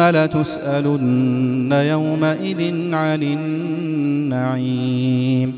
لتسألن يومئذ عن النعيم.